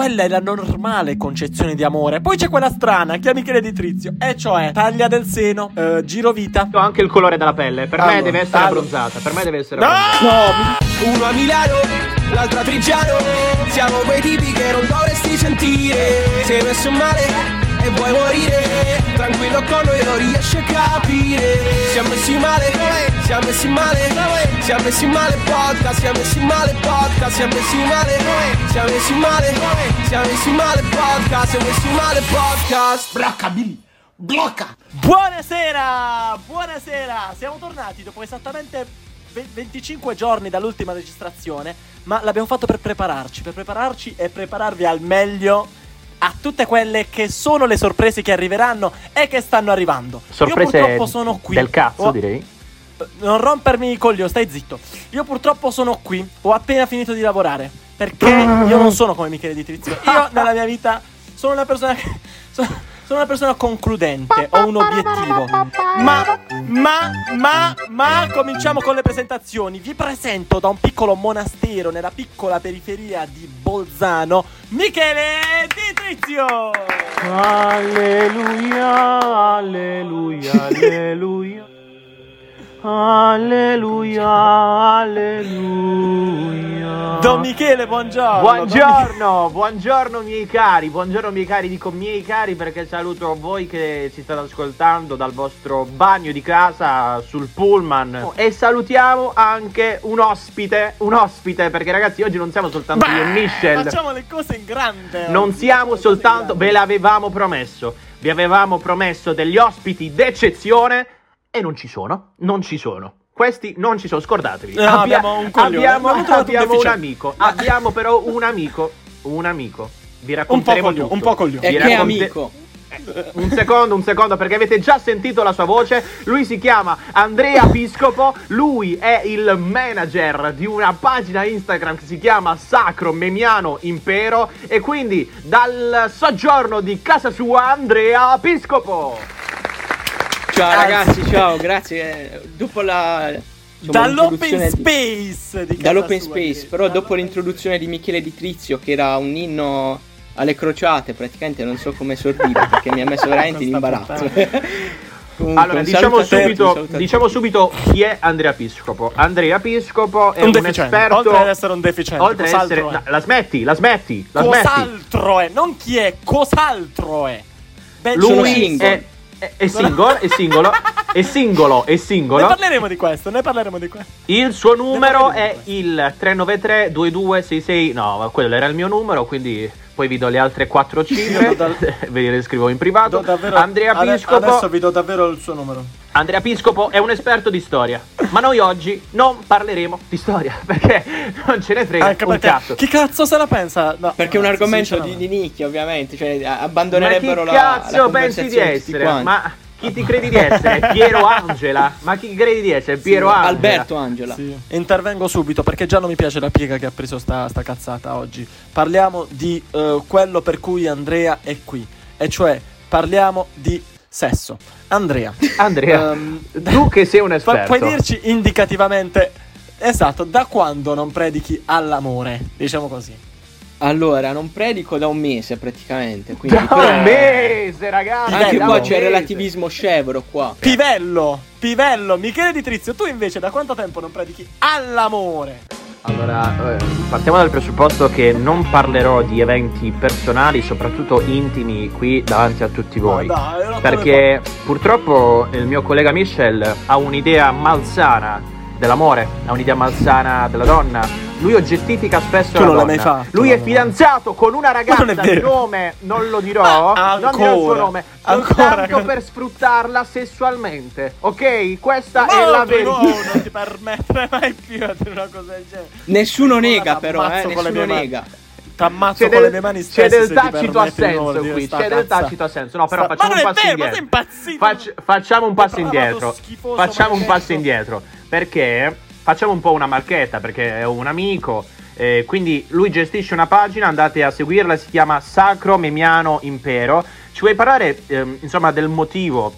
quella è la normale concezione di amore. Poi c'è quella strana, che è Michele Di Trizio, e cioè taglia del seno, eh, giro vita. Ho anche il colore della pelle. Per Allora, me deve essere allora. abbronzata. Per me deve essere No! abbronzata. No, uno a Milano, l'altro a Trigiano Siamo quei tipi che non dovresti sentire Sei messo male e vuoi morire Tranquillo con noi non riesci a capire Siamo messi male, siamo messi male Siamo messi male podcast, siamo messi male podcast Siamo messi male, siamo messi male Siamo messi male podcast, siamo messi male podcast Blocca, Billy! Blocca! Buonasera! Buonasera! Siamo tornati dopo esattamente ve- 25 giorni dall'ultima registrazione, ma l'abbiamo fatto per prepararci, per prepararci e prepararvi al meglio a tutte quelle che sono le sorprese che arriveranno e che stanno arrivando. Io Sorprese purtroppo sono qui. del cazzo, Ho- direi. Non rompermi i coglioni, stai zitto. Io purtroppo sono qui, ho appena finito di lavorare. Perché io non sono come Michele Di Trizio. Io nella mia vita sono una persona che. Sono, sono una persona concludente, ho un obiettivo. Ma, ma, ma, ma, cominciamo con le presentazioni. Vi presento da un piccolo monastero nella piccola periferia di Bolzano, Michele Di Trizio. Alleluia, alleluia, alleluia. Alleluia, alleluia. Don Michele, buongiorno. Buongiorno, buongiorno miei cari, buongiorno miei cari, dico miei cari perché saluto voi che ci state ascoltando dal vostro bagno di casa sul pullman e salutiamo anche un ospite, un ospite perché ragazzi oggi non siamo soltanto io e Michel, Facciamo le cose in grande. non oggi. siamo cose in soltanto, ve l'avevamo promesso, vi avevamo promesso degli ospiti d'eccezione e non ci sono, non ci sono. Questi non ci sono, scordatevi. No, abbiamo un coglione, abbiamo, abbiamo un amico, abbiamo però un amico, un amico. Vi Un po' racconteremo coglione, un po' coglione. E Vi che racconte- amico Un secondo, un secondo, perché avete già sentito la sua voce. Lui si chiama Andrea Piscopo. Lui è il manager di una pagina Instagram che si chiama Sacro Memiano Impero. E quindi dal soggiorno di casa sua, Andrea Piscopo. Ciao Anzi. ragazzi, ciao, grazie Dopo la insomma, Dall'open space di casa dall'open sua, space, però dopo Dall'open- l'introduzione di Michele Di Trizio che era un inno alle crociate, praticamente non so come esordire perché mi ha messo veramente in imbarazzo. Comunque, Allora, diciamo subito, diciamo subito chi è Andrea Piscopo. Andrea Piscopo è un un, deficiente. esperto. Oltre ad essere un deficiente, oltre ad essere. no, la smetti, la smetti, la smetti. Cos'altro è? Non chi è, cos'altro è? Beh, Lui single. è, è, è single, è singolo, è singolo, è Ne singolo. parleremo di questo, ne parleremo di questo. Il suo numero è il 393 2266. No, quello era il mio numero, quindi poi vi do le altre quattro cifre. dal- ve le scrivo in privato. Davvero- Andrea Piscopo. Adesso vi do davvero il suo numero. Andrea Piscopo è un esperto di storia. Ma noi oggi non parleremo di storia perché non ce ne frega Anche un perché cazzo. chi cazzo se la pensa? No, Perché è un argomento di, di nicchia, ovviamente, cioè a- Ma chi abbandonerebbero la cazzo la pensi di essere? Ma chi ti credi di essere? Piero Angela? Ma chi credi di essere? Piero Angela? Alberto Angela. Sì. Intervengo subito perché già non mi piace la piega che ha preso sta, sta cazzata oggi. Parliamo di eh, quello per cui Andrea è qui. E cioè parliamo di sesso. Andrea, Andrea, ehm, tu che sei un esperto. puoi dirci indicativamente, esatto, da quando non predichi all'amore? Diciamo così. Allora, non predico da un mese praticamente, quindi Da un mese, ragazzi. anche da qua c'è il mese. relativismo scevro qua. Pivello, Pivello, Michele Di Trizio, tu invece da quanto tempo non predichi all'amore? Allora, eh, partiamo dal presupposto che non parlerò di eventi personali, soprattutto intimi, qui davanti a tutti voi. Perché purtroppo il mio collega Michel ha un'idea malsana dell'amore, ha un'idea malsana della donna. Lui oggettifica spesso Tu la non l'hai donna. mai fatto, Lui è fidanzato con una ragazza, non è il vero. nome non lo dirò, Ah, non dirò il suo nome, ancora. soltanto per sfruttarla sessualmente. Ok? Questa Ma è la no, verità. non ti permetterei mai più a dire una cosa del genere. Nessuno Ora nega però, eh, t'ammazzo con le nessuno mie mani. nega. T'ammazzo C'è con le del, mie mani c'è stesse del se ti tacito di assenso qui, c'è del cazza. tacito assenso. No, però Sta- facciamo Ma un non è passo vero, ma indietro. sei impazzito? Facci- facciamo un passo indietro. Facciamo un passo indietro. Perché facciamo un po' una marchetta, perché è un amico. eh, quindi lui gestisce una pagina, andate a seguirla, si chiama Sacro Memiano Impero. Ci vuoi parlare, ehm, insomma, del motivo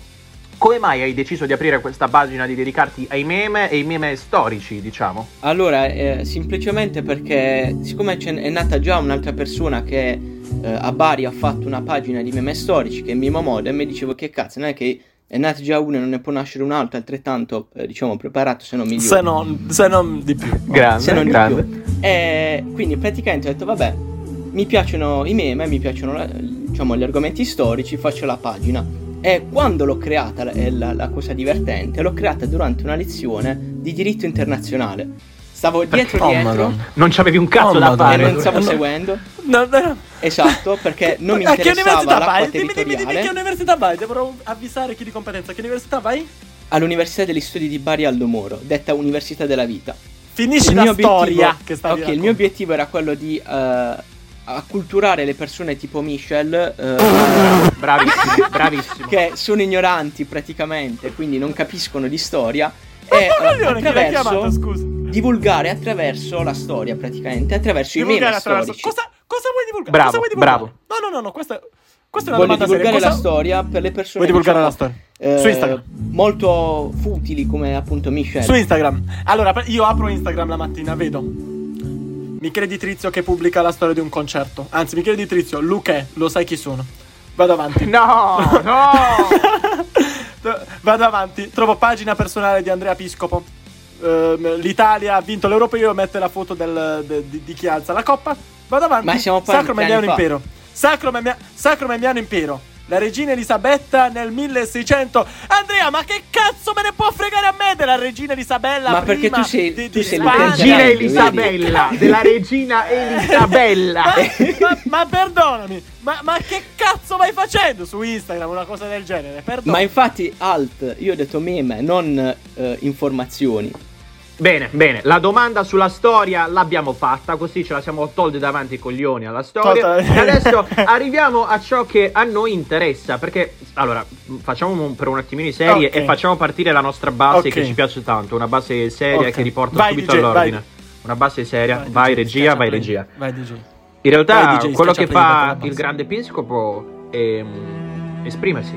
come mai hai deciso di aprire questa pagina di dedicarti ai meme e ai meme storici, diciamo? Allora, eh, semplicemente perché siccome è nata già un'altra persona che eh, a Bari ha fatto una pagina di meme storici che è Mimo Mod e mi dicevo che cazzo, non è che è nata già una e non ne può nascere un'altra altrettanto, eh, diciamo, preparato se non migliore. Se non, se non di più. Grande, se non di grande. più. E quindi praticamente ho detto, vabbè, mi piacciono i meme, mi piacciono la- diciamo, gli argomenti storici, faccio la pagina. E quando l'ho creata, la, la- la cosa divertente, l'ho creata durante una lezione di diritto internazionale. Stavo dietro Oh, dietro Madonna. Non c'avevi un cazzo Oh, da Madonna. e fare. non stavo no. seguendo. No, no. Esatto, perché non mi interessava università l'acqua vai? Dimmi, dimmi, dimmi che università vai. Devo avvisare chi di competenza. Che università vai? All'Università degli Studi di Bari Aldo Moro, detta Università della Vita. Finisci Il la storia che stavi Ok, il mio obiettivo era quello di eh, acculturare le persone tipo Michel eh, Bravissimo, bravissimo. che sono ignoranti praticamente, quindi non capiscono di storia e eh, l'ha chiamato, attraverso scusa? Divulgare attraverso la storia praticamente, attraverso i Divulgare meme attraverso- storici. Cosa, cosa vuoi divulgare? Bravo, cosa vuoi divulgare? bravo. No, no, no, no, questa, questa è una Voglio domanda divulgare seria. la Cosa- storia per le persone Vuoi divulgare la diciamo, storia? eh, Su Instagram. molto futili come appunto Michel. Su Instagram. Allora, io apro Instagram la mattina, vedo Michele Di Trizio che pubblica la storia di un concerto. Anzi, Michele Di Trizio, Luque, lo sai chi sono. Vado avanti. No, no. Vado avanti, trovo pagina personale di Andrea Piscopo. Ehm, L'Italia ha vinto l'Europeo, mette la foto del- de- di, di chi alza la coppa. Vado avanti. Ma siamo Sacro Memmiano. Impero. Sacro, Memia- Sacro Memmiano Impero. La regina Elisabetta nel 1600. Andrea, ma che cazzo me ne può fregare a me della regina Elisabella? Ma perché tu sei- di, tu di sei Spagna? Regina? Elisabella, della regina Elisabella. Ma, ma- ma perdonami, ma, ma che cazzo vai facendo su Instagram una cosa del genere? Ma Perdonami. infatti alt, io ho detto meme, non eh, informazioni. Bene, bene, la domanda sulla storia l'abbiamo fatta, così ce la siamo tolti davanti i coglioni alla storia. Tolta- E adesso arriviamo a ciò che a noi interessa, perché allora facciamo un- per un attimino i serie Ok. e facciamo partire la nostra base Ok. che ci piace tanto, una base seria Ok. che riporta Vai, subito DJ, all'ordine. vai. Una base seria, vai, Vai, DJ, regia, vai regia. Vai DJ. In realtà DJ, quello che fa il grande episcopo è mm, esprimersi,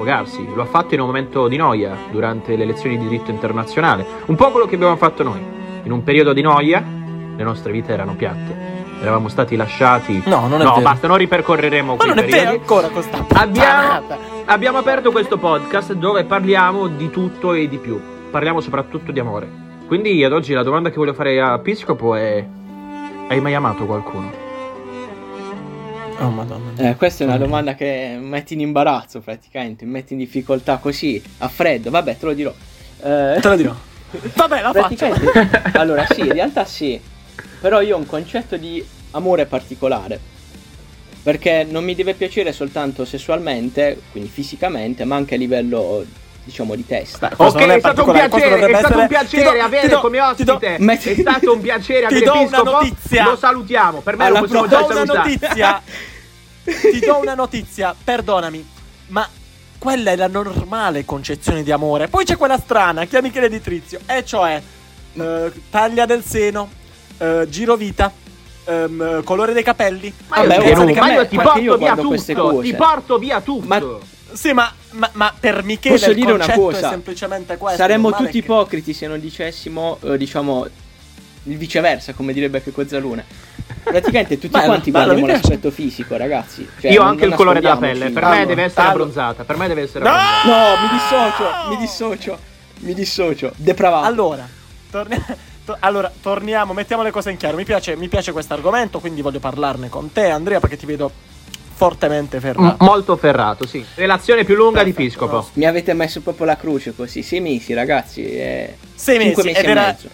sfogarsi. Lo ha fatto in un momento di noia durante le lezioni di diritto internazionale. Un po' quello che abbiamo fatto noi. In un periodo di noia le nostre vite erano piatte. Eravamo stati lasciati. No, non è No, vero. basta, non ripercorreremo Ma non è periodi. vero ancora questa Abbiamo, abbiamo aperto questo podcast dove parliamo di tutto e di più. Parliamo soprattutto di amore. Quindi ad oggi la domanda che voglio fare a Piscopo è: Hai mai amato qualcuno? Oh madonna. Eh, questa è una domanda che metti in imbarazzo praticamente, metti in difficoltà così, a freddo, vabbè te lo dirò. Eh, Te lo dirò. Vabbè, la faccio. allora sì, in realtà sì, però io ho un concetto di amore particolare. Perché non mi deve piacere soltanto sessualmente, quindi fisicamente, ma anche a livello, diciamo, di testa. Beh, ok, non è stato un piacere, è stato un piacere do- avere do- come do- ospite. Metti- È stato un piacere Ti avere do una notizia. Lo salutiamo. Per me Alla lo possiamo Ti già do una notizia. Ti do una notizia, perdonami, ma quella è la normale concezione di amore. Poi c'è quella strana che è Michele Di Trizio, e cioè eh, taglia del seno, eh, giro vita, ehm, colore dei capelli. Ma io, Vabbè, ti- guarda ma io ti io porto via tutto. Ti porto via tutto. Ma- Sì, ma, ma- ma per Michele Posso il dire una concetto cosa? è semplicemente questo. Saremmo tutti che- ipocriti se non dicessimo, eh, diciamo, il viceversa, come direbbe Checco Zalone. Praticamente tutti Bello, quanti guardiamo l'aspetto fisico, ragazzi. Cioè, io ho non- anche non il colore della pelle. Per me deve essere allora- abbronzata. Per me deve essere No! abbronzata. No, mi dissocio, mi dissocio, mi dissocio. Depravato. Allora, torni- to- allora, torniamo, mettiamo le cose in chiaro. Mi piace, mi piace questo argomento, quindi voglio parlarne con te, Andrea, perché ti vedo fortemente M- ferrato. molto ferrato, sì. Relazione più lunga di Perfetto, Piscopo. Mi avete messo proprio la croce così. Sei mesi, ragazzi. Eh, Sei cinque mesi, mesi ed e era- mezzo.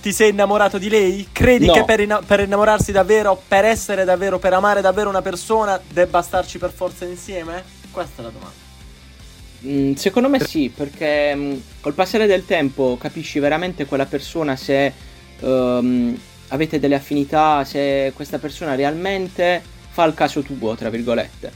Ti sei innamorato di lei? Credi No. che per, inna- per innamorarsi davvero, per essere davvero, per amare davvero una persona, debba starci per forza insieme? Questa è la domanda. Mm, secondo me sì, perché mm, col passare del tempo capisci veramente quella persona se ehm, avete delle affinità, se questa persona realmente fa il caso tuo, tra virgolette.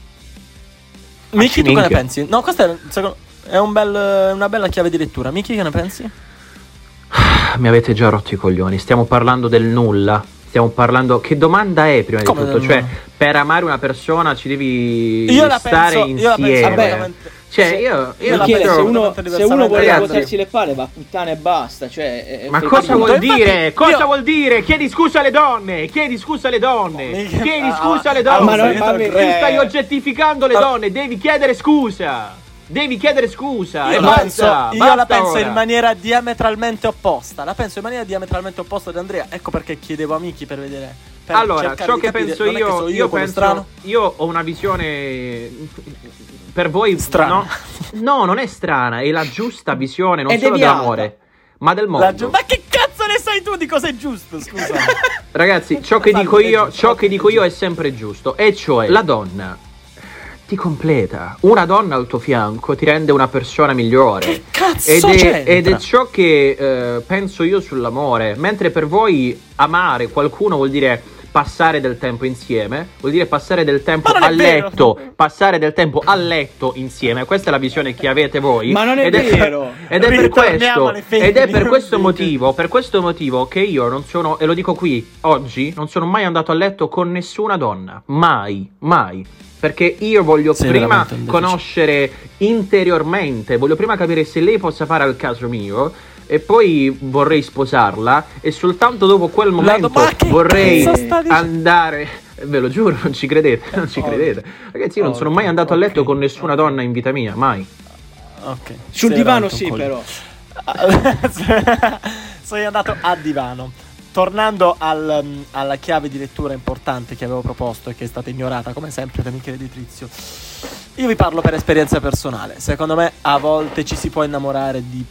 Miki, tu che ne pensi? No, questa è, secondo- è un bel- una bella chiave di lettura. Miki, che ne pensi? Mi avete già rotto i coglioni. Stiamo parlando del nulla. Stiamo parlando. Che domanda è prima Come di tutto? Cioè, per amare una persona ci devi Io la stare penso, io la penso insieme. Cioè, Se- io, io la penso se uno, se uno vuole Ragazzi. svuotarsi le palle va a puttane e basta. Cioè, Ma cosa vuol Infatti, dire? Cosa io- vuol dire? Chiedi scusa alle donne! Chiedi scusa alle donne! Chiedi ah, scusa alle ah, donne! ma non- ma- tu stai oggettificando le donne, devi chiedere scusa! Devi chiedere scusa! Io, e la basta! penso, io basta la penso ora. in maniera diametralmente opposta. La penso in maniera diametralmente opposta ad Andrea. Ecco perché chiedevo amici per vedere. Per Allora, ciò che capire. penso è che io, io penso, strano. io ho una visione per voi Strana. No, no, non è strana, è la giusta visione non È solo deviata. dell'amore, ma del mondo. Giu- ma che cazzo ne sai tu di cosa è giusto? Scusa. Ragazzi, ciò che Fallo, dico io, ciò che dico io è sempre giusto, e cioè la donna ti completa. Una donna al tuo fianco ti rende una persona migliore. Che cazzo Ed è, c'entra? ed è ciò che eh, penso io sull'amore. Mentre per voi amare qualcuno vuol dire passare del tempo insieme, vuol dire passare del tempo a è vero. letto, passare del tempo a letto insieme. Questa è la visione che avete voi. Ma non è ed vero. ed è per questo, ed è per questo motivo, per questo motivo che io non sono, e lo dico qui oggi, non sono mai andato a letto con nessuna donna. Mai, mai. Perché io voglio Sei prima conoscere interiormente, voglio prima capire se lei possa fare al caso mio. E poi vorrei sposarla. E soltanto dopo quel momento vorrei andare. Ve lo giuro, non ci credete, non ci Oh. credete. Ragazzi, io non sono mai andato a letto con nessuna donna in vita mia, mai. Ok. Sul Sei divano sì, coglione. però. Sei andato a divano. Tornando al, alla chiave di lettura importante che avevo proposto e che è stata ignorata come sempre da Michele Di Trizio, io vi parlo per esperienza personale. Secondo me a volte ci si può innamorare di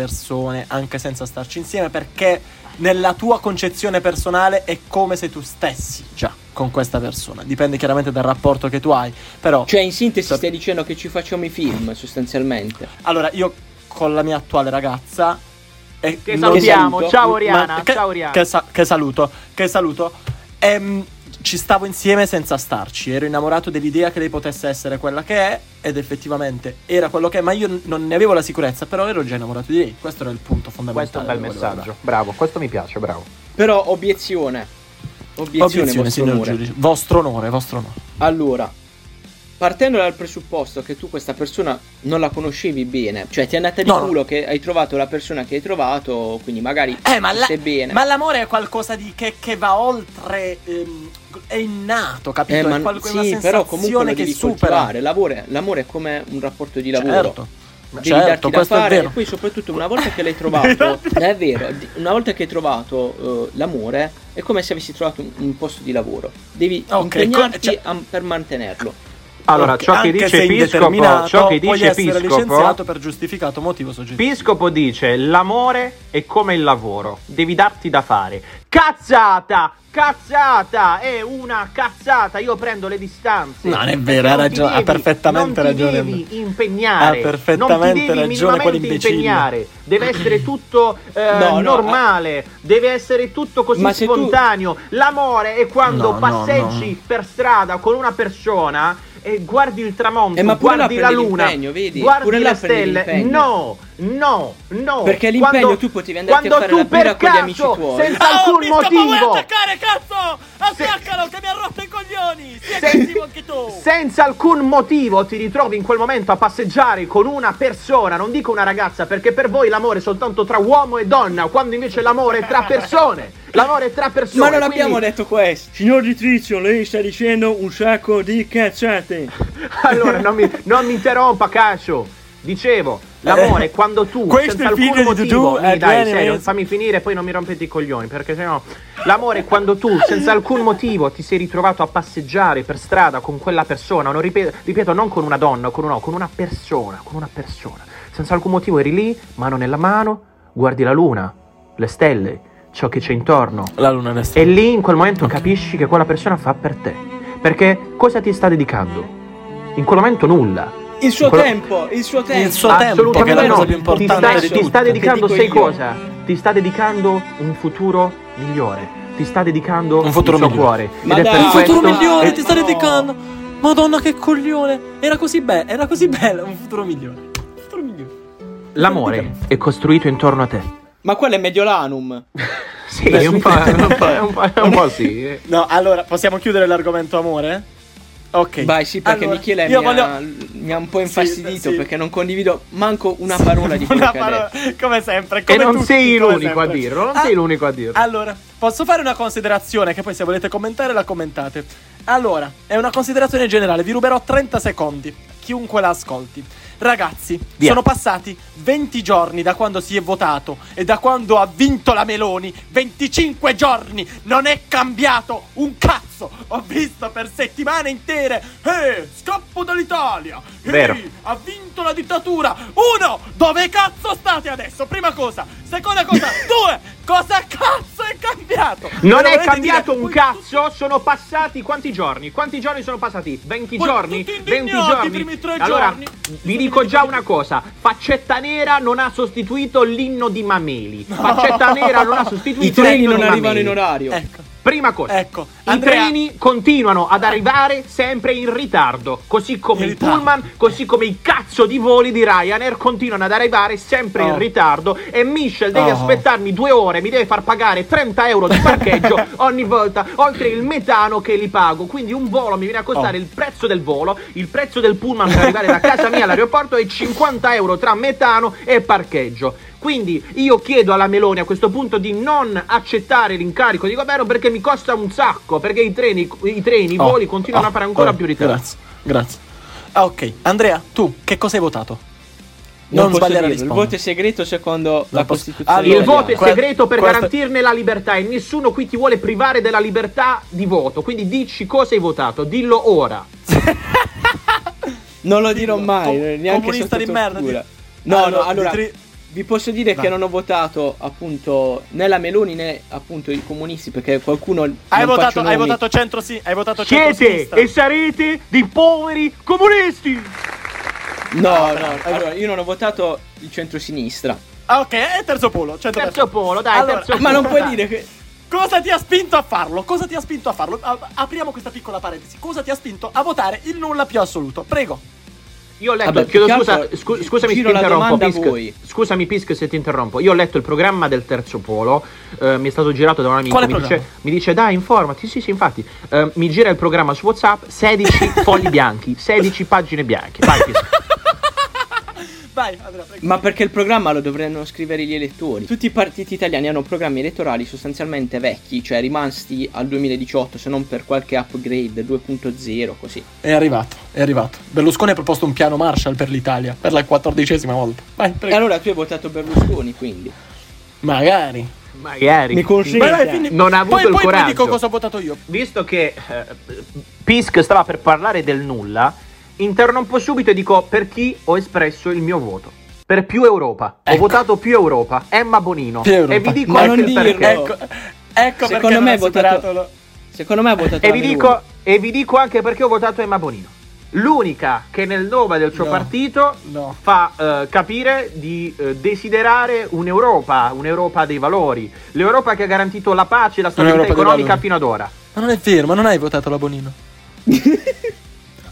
persone anche senza starci insieme perché nella tua concezione personale è come se tu stessi già con questa persona. Dipende chiaramente dal rapporto che tu hai, però Cioè, in sintesi, stai dicendo che ci facciamo i film, sostanzialmente. allora io con la mia attuale ragazza e Che salutiamo. saluto. Ciao Ma- Oriana. che, Ciao Oriana. che sa- che saluto, che saluto. Ehm, ci stavo insieme senza starci. Ero innamorato dell'idea che lei potesse essere quella che è, ed effettivamente era quello che è, ma io non ne avevo la sicurezza, però ero già innamorato di lei. Questo era il punto fondamentale. Questo è un bel messaggio. Bravo, questo mi piace, bravo. Però, obiezione. Obiezione, Obiezione, vostro signor onore. giudice. Vostro onore, vostro onore. Allora, partendo dal presupposto che tu questa persona non la conoscevi bene, cioè ti è andata di No, no. culo che hai trovato la persona che hai trovato, quindi magari Eh, ma, ti la- bene. ma l'amore è qualcosa di che, che va oltre. ehm, è innato, capito? Eh, è ma qual- una sì, però comunque lo devi supera. coltivare. L'amore, l'amore è come un rapporto di lavoro. Certo. Devi Certo, darti da è fare vero. e poi soprattutto una volta che l'hai trovato, è vero, una volta che hai trovato eh, l'amore è come se avessi trovato un, un posto di lavoro. Devi Ok, impegnarti co- cioè- a- per mantenerlo. Allora, ciò che dice indeterminato, ciò che dice licenziato per giustificato motivo soggettivo. Episcopo dice l'amore è come il lavoro, devi darti da fare. Cazzata! Cazzata! È una cazzata! Io prendo le distanze. Non è vero, ha non ragione- ha devi- perfettamente non ti ragione. devi impegnare. Ha perfettamente non ti devi ragione impegnare. Deve essere tutto eh, No, no, normale, deve essere tutto così se tu- spontaneo. L'amore è quando No, no, passeggi no. per strada con una persona e guardi il tramonto, Eh, ma guardi la luna, vedi? guardi Pure le stelle. No, no, no. Perché l'impegno tu potevi andarti a quando fare tu la birra per con gli caso, amici tuoi. senza Ah, alcun ma motivo, vuoi attaccare, cazzo! Attaccalo che mi ha rotto i coglioni! Sii Se- anche tu! senza alcun motivo ti ritrovi in quel momento a passeggiare con una persona, non dico una ragazza, perché per voi l'amore è soltanto tra uomo e donna, quando invece l'amore è tra persone. L'amore è tra persone. Ma non quindi- abbiamo detto questo. Signor Di Trizio, lei sta dicendo un sacco di cazzate. Allora, non mi, non mi interrompa, Cascio. Dicevo, l'amore è quando tu, Eh, questo senza è il alcun motivo, mi dai, serio, fammi finire, poi non mi rompete i coglioni, perché sennò l'amore è quando tu, senza alcun motivo, ti sei ritrovato a passeggiare per strada con quella persona, non ripeto, ripeto, non con una donna, con, no, con una persona, con una persona. Senza alcun motivo eri lì, mano nella mano, guardi la luna, le stelle, ciò che c'è intorno. La luna è E lì in quel momento capisci che quella persona fa per te. Perché cosa ti sta dedicando? In quel momento nulla. Il suo Quello- tempo, il suo tempo. Il suo tempo, che è la no. cosa più importante ti sta, di ti sta dedicando, sai dico io? cosa? Ti sta dedicando un futuro migliore. Ti sta dedicando Un futuro il suo migliore. cuore. Ma Ed è dai, Un futuro migliore, e- ti sta no. dedicando. Madonna, che coglione! Era così bello, era così bello. Un futuro migliore. Un futuro migliore. L'amore è costruito intorno a te. Ma quello è Mediolanum. Sì, un po', un po', un po', un po' sì. No, allora, possiamo chiudere l'argomento amore? Ok. Vai, sì, perché Allora, Michele mi, voglio- ha, mi ha un po' Sì, infastidito sì. perché non condivido manco una parola di quello Una che ha parola- detto. come sempre. E come non tutti, sei l'unico a dirlo, non Ah, sei l'unico a dirlo. Allora, posso fare una considerazione che poi se volete commentare la commentate. Allora, è una considerazione generale, vi ruberò 30 secondi, chiunque la ascolti. Ragazzi, Via. sono passati 20 giorni da quando si è votato e da quando ha vinto la Meloni. 25 giorni! Non è cambiato un cazzo! Ho visto per settimane intere. Eh, scappo dall'Italia! Eh, Vero. ha vinto la dittatura! Uno! Dove cazzo state adesso? Prima cosa. Seconda cosa. Due! Cosa cazzo cambiato? Non è cambiato dire? un cazzo, sono passati quanti giorni? Quanti giorni sono passati? 20 Poi giorni? tutti 20 indignati, giorni. i primi tre allora, giorni. vi dico già una cosa, Faccetta Nera non ha sostituito l'inno di Mameli. Faccetta Nera non ha sostituito I treni l'inno non di arrivano Mameli. in orario. Ecco. Prima cosa, Ecco, i Andrea- treni continuano ad arrivare sempre in ritardo, così come In i ritardo. pullman, così come i cazzo di voli di Ryanair continuano ad arrivare sempre in Oh. ritardo e Michel deve Oh. aspettarmi due ore, mi deve far pagare 30 euro di parcheggio ogni volta, oltre il metano che li pago, quindi un volo mi viene a costare Oh. il prezzo del volo, il prezzo del pullman per arrivare da casa mia all'aeroporto e 50 euro tra metano e parcheggio. Quindi io chiedo alla Meloni a questo punto di non accettare l'incarico di governo perché mi costa un sacco, perché i treni, i, treni, i Oh, voli continuano oh, a fare ancora oh, più ritardo. Grazie, grazie. Ah, ok. Andrea, tu che cosa hai votato? Non, Non sbagliare dirlo, Il voto è segreto secondo la posso- Costituzione. Allora, Il voto è segreto per questo- garantirne la libertà e nessuno qui ti vuole privare della libertà di voto. Quindi dici cosa hai votato, dillo ora. Non lo dirò mai, Com- neanche comunista sotto di merda, di- No, Allora, no, allora di tri- vi posso dire Vai. che non ho votato appunto né la Meloni né appunto i comunisti perché qualcuno Hai non votato, hai votato centro sì, hai votato Siete centro e sarete dei poveri comunisti. No, No, allora io non ho votato il centro-sinistra. Ah, ok, è terzo polo, centro Terzo polo, dai, Allora, terzo Ma non polo, puoi dai. dire che Cosa ti ha spinto a farlo? Cosa ti ha spinto a farlo? A- apriamo questa piccola parentesi. Cosa ti ha spinto a votare il nulla più assoluto? Prego. Io ho letto, Vabbè, chiedo scusa, scu- scusami se ti interrompo, Pisk. Scusami Pisk se ti interrompo. Io ho letto il programma del terzo polo, eh, mi è stato girato da un amico, mi dice, mi dice dai informati, sì sì infatti, Eh, mi gira il programma su Whatsapp, 16 fogli bianchi, 16 pagine bianche. Vai Pisk. Vai, Andrea, prego. Ma perché il programma lo dovranno scrivere gli elettori. Tutti i partiti italiani hanno programmi elettorali sostanzialmente vecchi, cioè rimasti al 2018, se non per qualche upgrade 2.0 così. È arrivato, è arrivato. Berlusconi ha proposto un piano Marshall per l'Italia, per la quattordicesima volta. Vai, E prego. allora tu hai votato Berlusconi, quindi. Magari. Magari. Mi fini- Non ha avuto poi, il poi, poi coraggio. dico cosa ho votato io. Visto che eh, Pisk stava per parlare del nulla, interrompo subito e dico per chi ho espresso il mio voto. Per più Europa. Ho Ecco. votato più Europa. Emma Bonino. Più Europa. E vi dico Ma anche non perché. Ecco, ecco Secondo me ha votato- lo- Secondo me ha votato E vi, dico, e vi dico anche perché ho votato Emma Bonino. L'unica che nel nome del suo No. partito No. fa eh, capire di eh, desiderare un'Europa, un'Europa dei valori, l'Europa che ha garantito la pace e la stabilità economica fino ad ora. Ma non è vero, ma non hai votato la Bonino.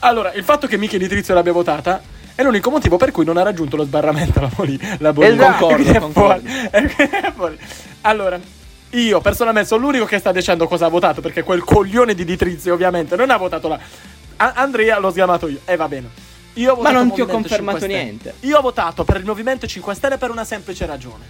allora, il fatto che Michele Di Trizio l'abbia votata è l'unico motivo per cui non ha raggiunto lo sbarramento la, Boni- la Bonino. Esatto. È Concordo, fuori. È fuori. Allora, io personalmente sono l'unico che sta dicendo cosa ha votato, perché quel coglione di Di Trizio ovviamente non ha votato la... A- Andrea l'ho sgamato io, e va bene. Io ho Ma votato non ti ho confermato 5 Stelle. niente. Io ho votato per il Movimento 5 Stelle per una semplice ragione.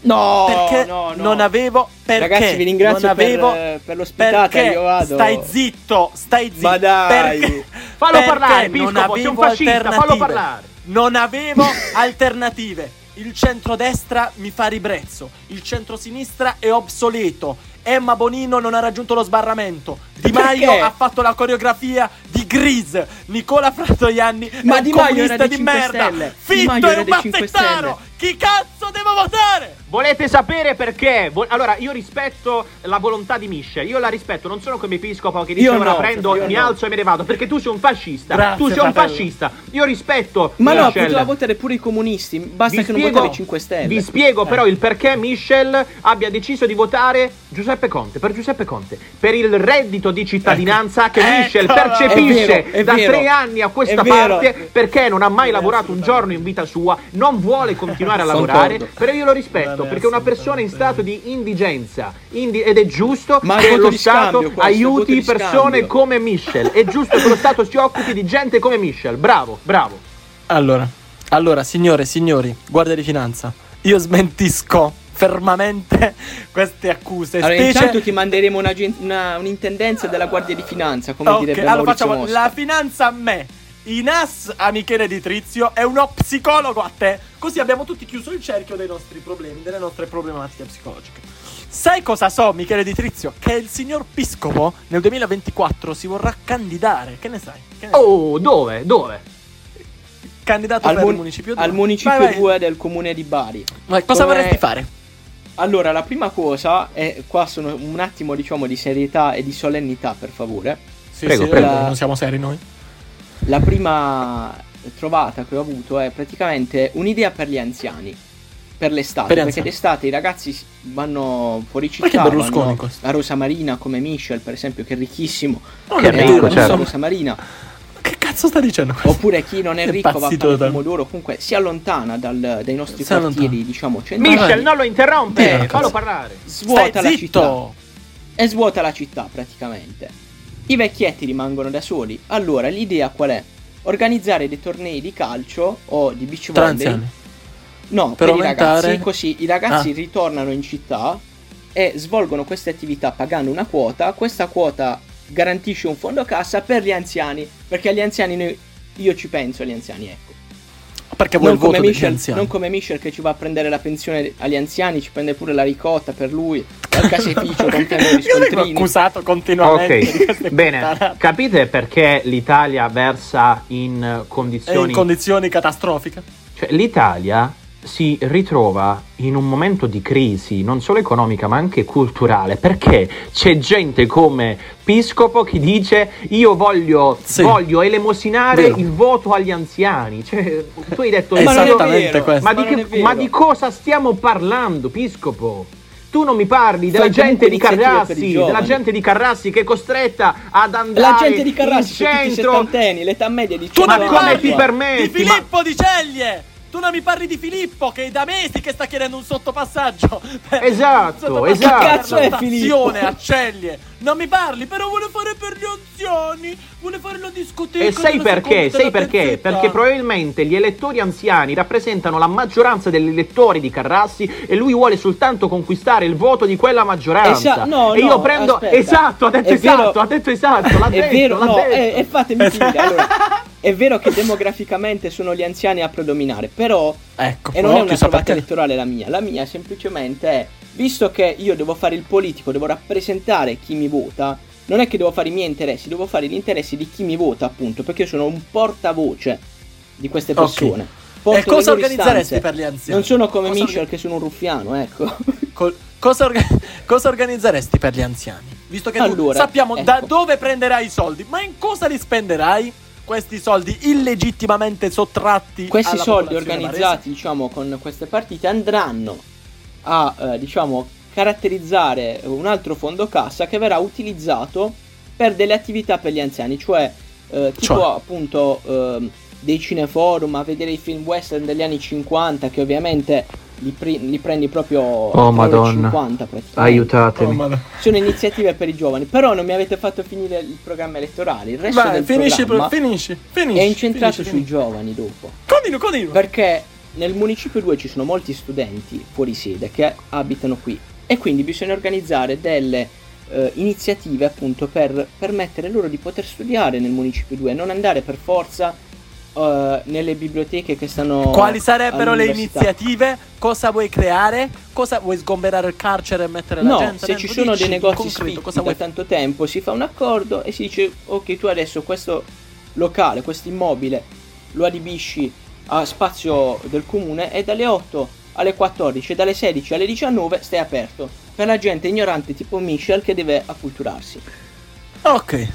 No, perché no, no. non avevo perché Ragazzi, vi ringrazio non per, avevo, eh, per l'ospitata, perché io vado. stai zitto stai zitto Ma dai. perché, Fallo perché parlare, non Piscopo, sei un avevo fascista, fallo alternative. parlare. non avevo alternative il centrodestra mi fa ribrezzo il centrosinistra è obsoleto Emma Bonino non ha raggiunto lo sbarramento Di Perché? Maio ha fatto la coreografia di Grease Nicola Fratoianni Ma è un Di Maio comunista era di 5 merda Stelle. Di Fitto Maio è un dei 5 mazzettaro chi cazzo devo votare? Volete sapere perché? Vo- allora, io rispetto la volontà di Michel. Io la rispetto, non sono come episcopo che dice Io ora no, prendo, mi no. alzo e me ne vado. Perché tu sei un fascista. Grazie, tu sei un fascista. Io rispetto Ma no, Michel. poteva votare pure i comunisti. Basta Vi che non spiego- votare i 5 Stelle. Vi spiego Eh. però il perché Michel abbia deciso di votare Giuseppe Conte, per Giuseppe Conte, per il reddito di cittadinanza che Ecco. Michel Eccola. percepisce È vero, è da vero. tre anni a questa parte perché non ha mai lavorato un giorno in vita sua, non vuole continuare a lavorare, però io lo rispetto perché è una persona in stato di indigenza indi- ed è giusto Ma che lo Stato questo, aiuti persone come Michel, è giusto che lo Stato si occupi di gente come Michel, bravo, bravo. Allora, allora, signore e signori, guardia di finanza, io smentisco fermamente queste accuse. Allora, specie... intanto ti manderemo una una- un'intendenza della Guardia di Finanza, come Ok, direbbe allora facciamo Mosca. la finanza a me, i NAS a Michele Di Trizio e uno psicologo a te. Così abbiamo tutti chiuso il cerchio dei nostri problemi, delle nostre problematiche psicologiche. Sai cosa so, Michele Di Trizio? Che il signor Piscopo nel 2024 si vorrà candidare. Che ne sai? Che ne sai? Oh, dove? Dove? Candidato al, per mun- municipio 2. al municipio 2 del comune di Bari. Ma cosa Come- vorresti fare? Allora, la prima cosa è qua sono un attimo, diciamo, di serietà e di solennità, per favore. Sì, Prego, sì, prego. eh, non siamo seri noi. La prima trovata che ho avuto è praticamente un'idea per gli anziani. Per l'estate, Per perché d'estate i ragazzi vanno fuori città. Perché Berlusconi vanno questo? a Rosa Marina come Michel, per esempio, che è ricchissimo. Non Che è ricco, vero, a certo. Rosa Marina. Che cazzo sta dicendo questo? Oppure chi non è È ricco va a fare pomodoro. Comunque si allontana dal- dai nostri Si quartieri, allontana. diciamo, centrali. Michel, non lo interrompe, Dillo, fallo parlare. Svuota Stai la zitto! città. E svuota la città praticamente. I vecchietti rimangono da soli. Allora l'idea qual è? Organizzare dei tornei di calcio o di beach volley. No, Per per, i aumentare- ragazzi, così i ragazzi Ah. ritornano in città e svolgono queste attività pagando una quota. Questa quota garantisce un fondo cassa per gli anziani. Perché agli anziani noi, io ci penso agli anziani, ecco. Perché vuoi Non il voto Michel, anziani? non come Michel che ci va a prendere la pensione agli anziani, ci prende pure la ricotta per lui, al caseificio con vengo scontrini. accusato continuamente di Ok, queste bene, puttanate. capite perché l'Italia versa in È condizioni... in condizioni catastrofiche. Cioè, l'Italia si ritrova in un momento di crisi non solo economica ma anche culturale perché c'è gente come Piscopo che dice io voglio, Sì. voglio elemosinare Vero. il voto agli anziani cioè, tu hai detto Ma è Esattamente questo. ma, di non che- ma di cosa stiamo parlando Piscopo? Tu non mi parli della gente di Carrassi, della gente di Carrassi che è costretta ad andare La gente di Carrassi in tutti centro settantenni, l'età media è di Tu 100 non ma come ti permetti? Di Ma- Filippo di Ceglie! Tu non mi parli di Filippo che è da mesi che sta chiedendo un sottopassaggio. Esatto, un sottopassaggio esatto. Che cazzo è Filippo? a Ceglie. Non mi parli, però vuole fare per gli anziani, vuole fare la discoteca. E sai perché? Sai perché? Perché probabilmente gli elettori anziani rappresentano la maggioranza degli elettori di Carrassi e lui vuole soltanto conquistare il voto di quella maggioranza. Esa- no, e io no, prendo aspetta. esatto, ha detto È esatto, vero- ha detto esatto, l'ha È detto, vero, l'ha no, detto. eh, e fatemi finire. Allora, è vero che demograficamente sono gli anziani a predominare, però Ecco, e non è una trovata elettorale la mia. La mia semplicemente è, visto che io devo fare il politico, devo rappresentare chi mi vota, non è che devo fare i miei interessi, devo fare gli interessi di chi mi vota, appunto, perché io sono un portavoce di queste persone. Porto E cosa organizzeresti istanze. per gli anziani? Non sono come Cosa Michel orga- che sono un ruffiano, ecco. Col- cosa, orga- cosa organizzeresti per gli anziani? Visto che Allora, sappiamo ecco. da dove prenderai i soldi, ma in cosa li spenderai? Questi soldi illegittimamente sottratti Questi soldi organizzati, diciamo, con queste partite andranno a, eh, diciamo, caratterizzare un altro fondo cassa che verrà utilizzato per delle attività per gli anziani, cioè eh, tipo Cioè? appunto ehm, dei cineforum a vedere i film western degli anni 50 che ovviamente li, pri- li prendi proprio Oh, Madonna. 50 praticamente. Aiutatemi. Oh. Sono iniziative per i giovani, però non mi avete fatto finire il programma elettorale, il resto Vai, del finisci, programma finisci, finisci. è incentrato finisci, sui finisci. giovani dopo. Continua, continua. Perché nel municipio 2 ci sono molti studenti fuori sede che abitano qui e quindi bisogna organizzare delle eh, iniziative appunto per permettere loro di poter studiare nel municipio 2 e non andare per forza eh, nelle biblioteche che stanno Quali sarebbero le iniziative? Cosa vuoi creare? Cosa vuoi sgomberare il carcere e mettere la No, gente? se ci sono dei negozi concreto, cosa da vuoi tanto tempo, si fa un accordo e si dice ok tu adesso questo locale, questo immobile lo adibisci a spazio del comune e dalle 8 alle 14 e dalle 16 alle 19 stai aperto per la gente ignorante tipo Michel che deve acculturarsi. Ok.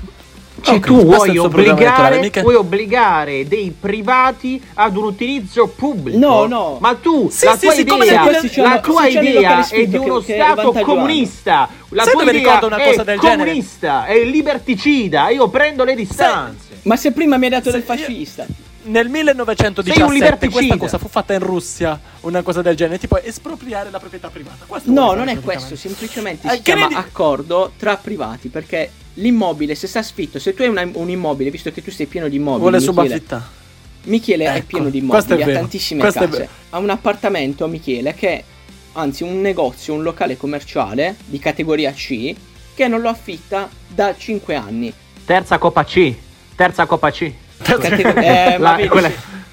Cioè, Ok, tu è vuoi obbligare, mica- vuoi obbligare dei privati ad un utilizzo pubblico. No, no. Ma tu, Sì, la sì, tua sì, come idea, la tua idea è di uno che- che Stato hanno. comunista. La Sai tua idea ricorda una cosa è del genere? comunista, è liberticida. Io prendo le distanze. Ma se prima mi hai dato Se del io- fascista. Nel Sei un 1917 liberticida. questa cosa fu fatta in Russia, una cosa del genere, tipo espropriare la proprietà privata. Questo No, non è questo, semplicemente Eh, si che chiama ne di- accordo tra privati, perché l'immobile, se sta scritto, se tu hai una- un immobile, visto che tu sei pieno di immobili, Vuole Michele, subaffittare. Michele è Ecco, pieno di è immobili, ha tantissime questo è case. Ha un appartamento, Michele, che anzi un negozio, un locale commerciale di categoria C, che non lo affitta da 5 anni. Terza Coppa C. Terza Coppa C. Catego- eh, ma La- vedi, quella-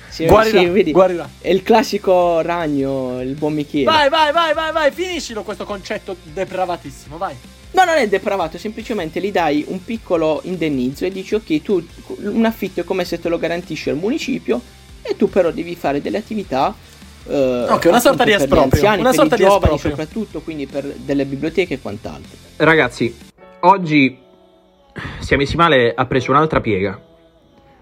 sì, Guarirà, sì, vedi, guarirà. È il classico ragno, il buon Michele. Vai, vai, vai, vai, vai, finiscilo questo concetto depravatissimo, vai. No, non è depravato, semplicemente gli dai un piccolo indennizzo e dici ok, tu un affitto è come se te lo garantisce il municipio e tu però devi fare delle attività eh, Ok, una sorta di esproprio, anziani, una sorta di giovani esproprio. soprattutto, quindi per delle biblioteche e quant'altro. Ragazzi, oggi si è messi male, ha preso un'altra piega.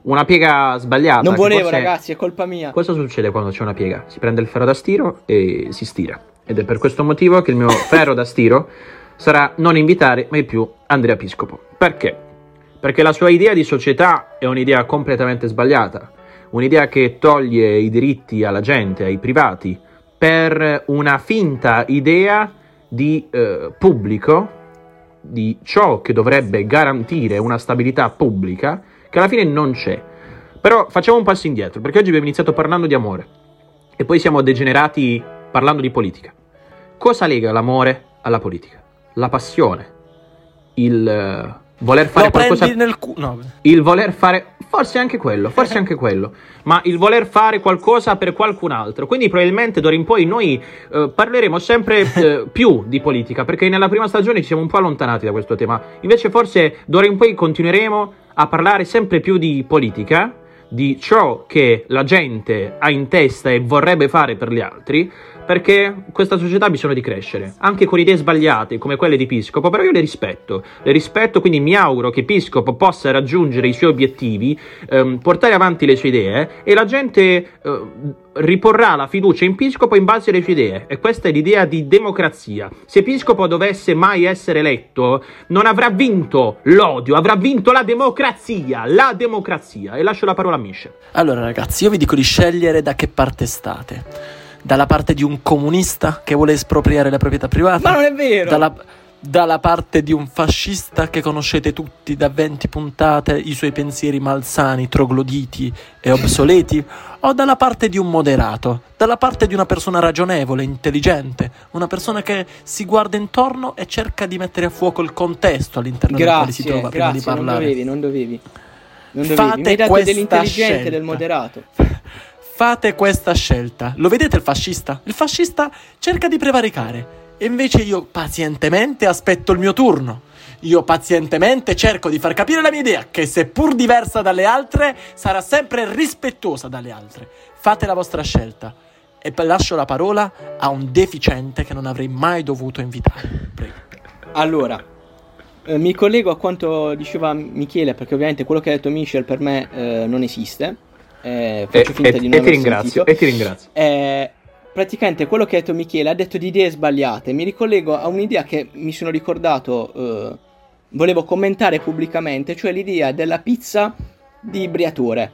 Una piega sbagliata. non volevo ragazzi, è colpa mia. Cosa succede quando c'è una piega? Si prende il ferro da stiro e si stira. Ed è per questo motivo che il mio ferro da stiro sarà non invitare mai più Andrea Piscopo. Perché? Perché la sua idea di società è un'idea completamente sbagliata. Un'idea che toglie i diritti alla gente, ai privati, per una finta idea di eh, pubblico, di ciò che dovrebbe garantire una stabilità pubblica, che alla fine non c'è. Però facciamo un passo indietro, perché oggi abbiamo iniziato parlando di amore e poi siamo degenerati parlando di politica. Cosa lega l'amore alla politica? La passione, il eh, voler fare Lo qualcosa nel culo. No. il voler fare forse anche quello, forse anche quello, ma il voler fare qualcosa per qualcun altro. Quindi probabilmente d'ora in poi noi eh, parleremo sempre eh, più di politica, perché nella prima stagione ci siamo un po' allontanati da questo tema. Invece forse d'ora in poi continueremo a parlare sempre più di politica, di ciò che la gente ha in testa e vorrebbe fare per gli altri, perché questa società ha bisogno di crescere, anche con idee sbagliate come quelle di Piscopo, però io le rispetto, le rispetto, quindi mi auguro che Piscopo possa raggiungere i suoi obiettivi, ehm, portare avanti le sue idee e la gente eh, riporrà la fiducia in Piscopo in base alle sue idee e questa è l'idea di democrazia. Se Piscopo dovesse mai essere eletto, non avrà vinto l'odio, avrà vinto la democrazia, la democrazia. E lascio la parola a Michel. Allora, ragazzi, io vi dico di scegliere da che parte state. Dalla parte di un comunista che vuole espropriare la proprietà privata. Ma non è vero! Dalla, dalla parte di un fascista che conoscete tutti da 20 puntate, i suoi pensieri malsani, trogloditi e obsoleti, o dalla parte di un moderato, dalla parte di una persona ragionevole, intelligente, una persona che si guarda intorno e cerca di mettere a fuoco il contesto all'interno del quale si Grazie, trova prima di grazie, non parlare. dovevi, non dovevi. Non dovevi. Fate Mi hai dato dell'intelligente, scelta. del moderato. Fate questa scelta. Lo vedete il fascista? Il fascista cerca di prevaricare. E invece io pazientemente aspetto il mio turno. Io pazientemente cerco di far capire la mia idea, che seppur diversa dalle altre, sarà sempre rispettosa dalle altre. Fate la vostra scelta. E lascio la parola a un deficiente che non avrei mai dovuto invitare. Prego. Allora, eh, mi collego a quanto diceva Michele, perché ovviamente quello che ha detto Michel per me eh, non esiste. Eh, E, faccio finta e- di non e ti ringrazio, sentito. e ti ringrazio. Eh, praticamente quello che ha detto Michele ha detto di idee sbagliate. Mi ricollego a un'idea che mi sono ricordato, eh, volevo commentare pubblicamente, cioè l'idea della pizza di Briatore.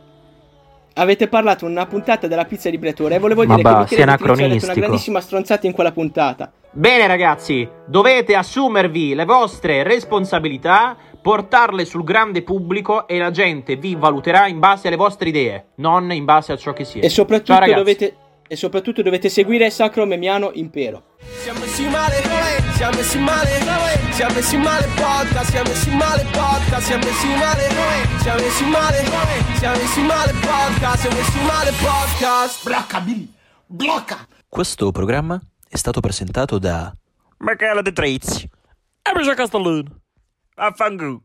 Avete parlato in una puntata della pizza di Briatore e volevo Ma dire bah, che Michele Trizio ha detto una grandissima stronzata in quella puntata. Bene ragazzi, dovete assumervi le vostre responsabilità, portarle sul grande pubblico e la gente vi valuterà in base alle vostre idee, non in base a ciò che siete. E soprattutto, dovete, e soprattutto dovete seguire Sacro Memiano Impero. Siamo messi male, siamo messi male, siamo messi male podcast, siamo messi male podcast, siamo messi male, siamo messi male, siamo messi male podcast, siamo messi male podcast. Blocca, Billy. Blocca. Questo programma è stato presentato da Michele De Trizzi. E Castellino. Affangu.